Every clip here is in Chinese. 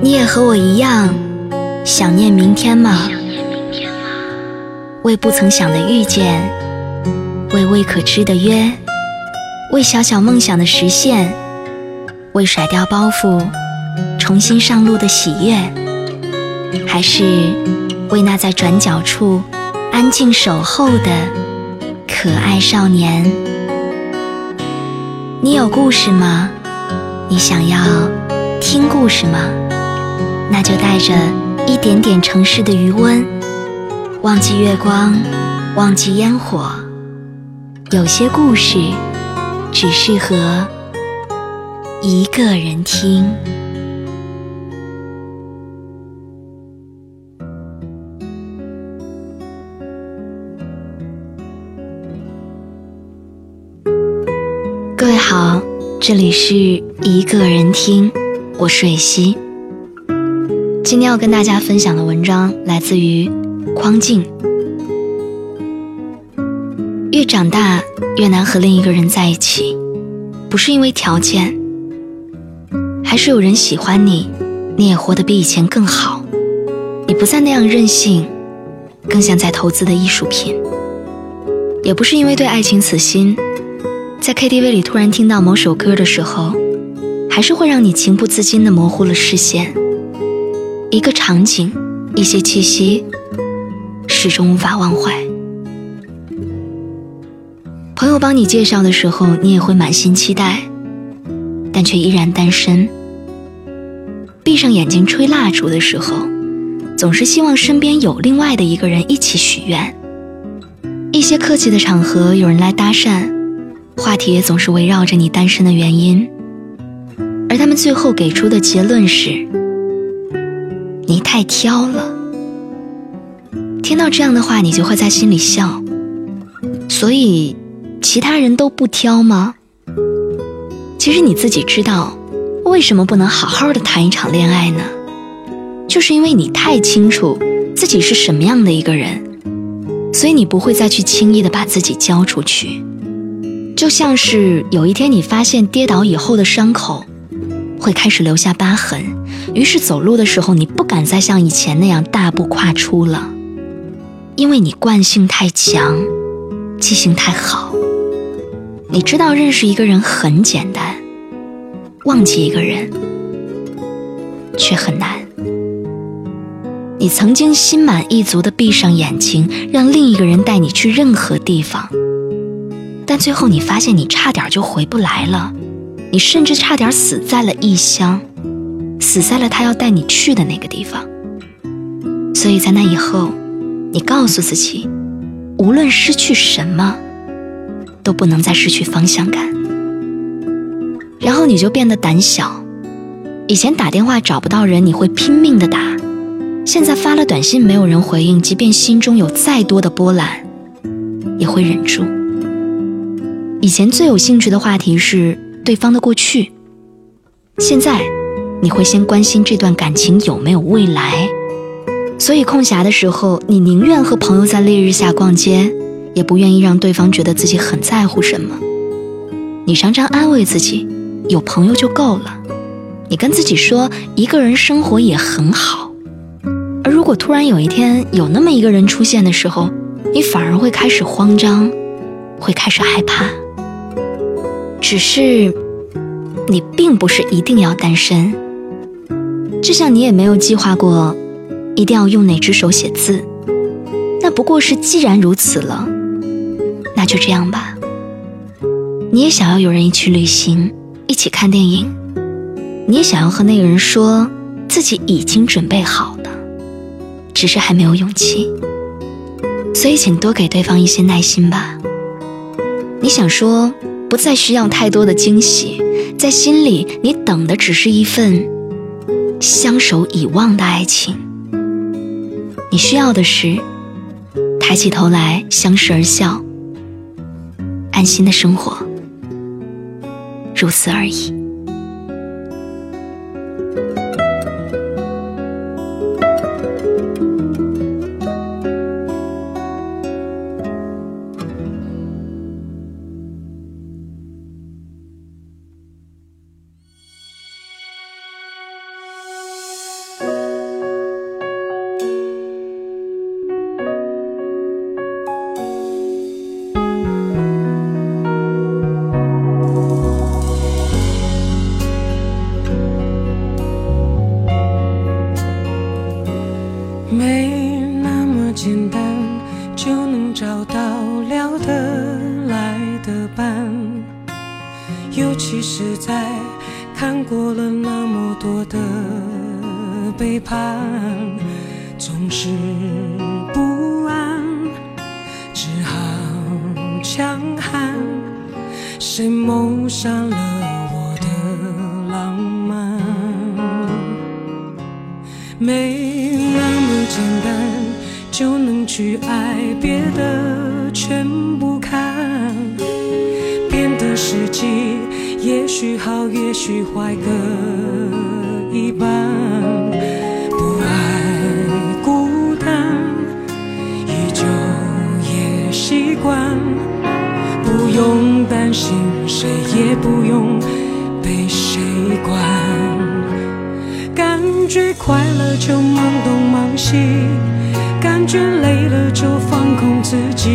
你也和我一样想念明天吗？为不曾想的遇见，为未可知的约，为小小梦想的实现，为甩掉包袱，重新上路的喜悦，还是为那在转角处安静守候的可爱少年？你有故事吗？你想要听故事吗？那就带着一点点城市的余温，忘记月光，忘记烟火。有些故事只适合一个人听。各位好，这里是一个人听，我是蕊希。今天要跟大家分享的文章来自于匡静。越长大越难和另一个人在一起，不是因为条件，还是有人喜欢你，你也活得比以前更好，你不再那样任性，更像在投资的艺术品。也不是因为对爱情死心，在 KTV 里突然听到某首歌的时候，还是会让你情不自禁地模糊了视线。一个场景，一些气息，始终无法忘怀。朋友帮你介绍的时候，你也会满心期待，但却依然单身。闭上眼睛吹蜡烛的时候，总是希望身边有另外的一个人一起许愿。一些客气的场合，有人来搭讪，话题也总是围绕着你单身的原因，而他们最后给出的结论是。你太挑了。听到这样的话，你就会在心里笑。所以，其他人都不挑吗？其实你自己知道，为什么不能好好的谈一场恋爱呢？就是因为你太清楚自己是什么样的一个人，所以你不会再去轻易的把自己交出去。就像是有一天你发现跌倒以后的伤口。会开始留下疤痕，于是走路的时候你不敢再像以前那样大步跨出了，因为你惯性太强，记性太好。你知道认识一个人很简单，忘记一个人却很难。你曾经心满意足地闭上眼睛，让另一个人带你去任何地方，但最后你发现你差点就回不来了。你甚至差点死在了异乡，死在了他要带你去的那个地方。所以在那以后，你告诉自己，无论失去什么，都不能再失去方向感。然后你就变得胆小。以前打电话找不到人，你会拼命的打；现在发了短信没有人回应，即便心中有再多的波澜，也会忍住。以前最有兴趣的话题是。对方的过去，现在你会先关心这段感情有没有未来，所以空暇的时候，你宁愿和朋友在烈日下逛街，也不愿意让对方觉得自己很在乎什么。你常常安慰自己，有朋友就够了。你跟自己说，一个人生活也很好。而如果突然有一天有那么一个人出现的时候，你反而会开始慌张，会开始害怕。只是，你并不是一定要单身，就像你也没有计划过一定要用哪只手写字。那不过是既然如此了，那就这样吧。你也想要有人一起旅行，一起看电影，你也想要和那个人说自己已经准备好了，只是还没有勇气。所以，请多给对方一些耐心吧。你想说。不再需要太多的惊喜，在心里，你等的只是一份相守以望的爱情。你需要的是抬起头来相视而笑，安心的生活，如此而已。到聊得来的伴。尤其是在看过了那么多的背叛总是不安只好强悍谁谋杀了我的浪漫？没那么简单。就能去爱，别的全不看。变的时机，也许好，也许坏，各一半。感觉累了就放空自己。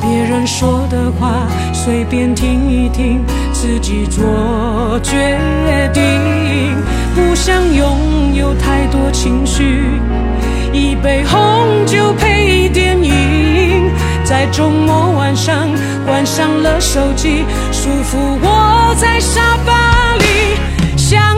别人说的话随便听一听，自己做决定。不想拥有太多情绪，一杯红酒配电影，在周末晚上。关上了手机，舒服窝在沙发里，想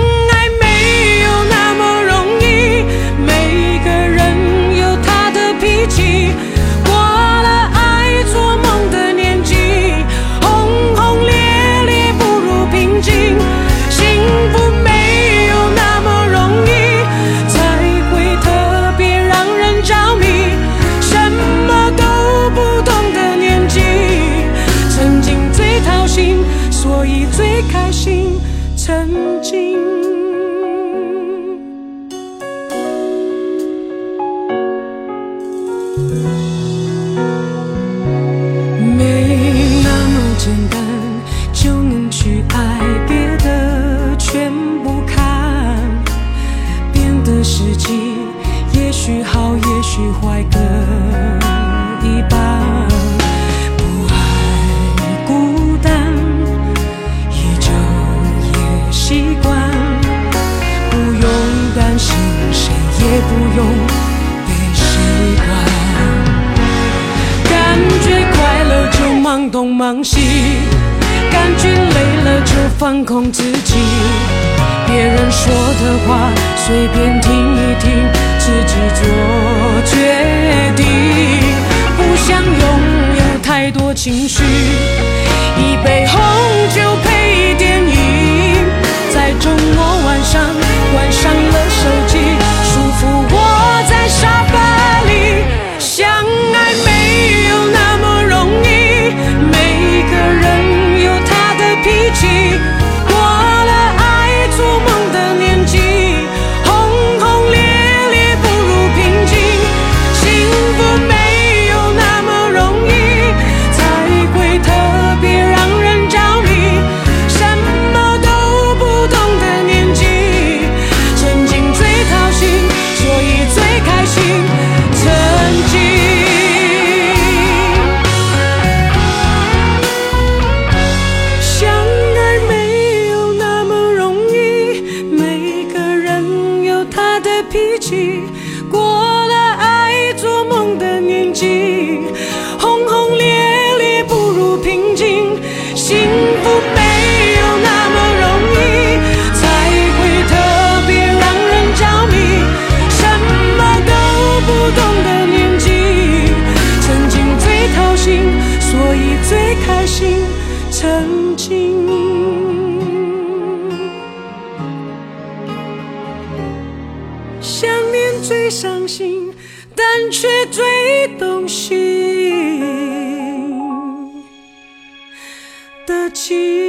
忙兮，感觉累了就放空自己。别人说的话随便听一听，自己做决定。不想拥有太多情绪，一杯红酒配电影，最伤心但却最动心的情。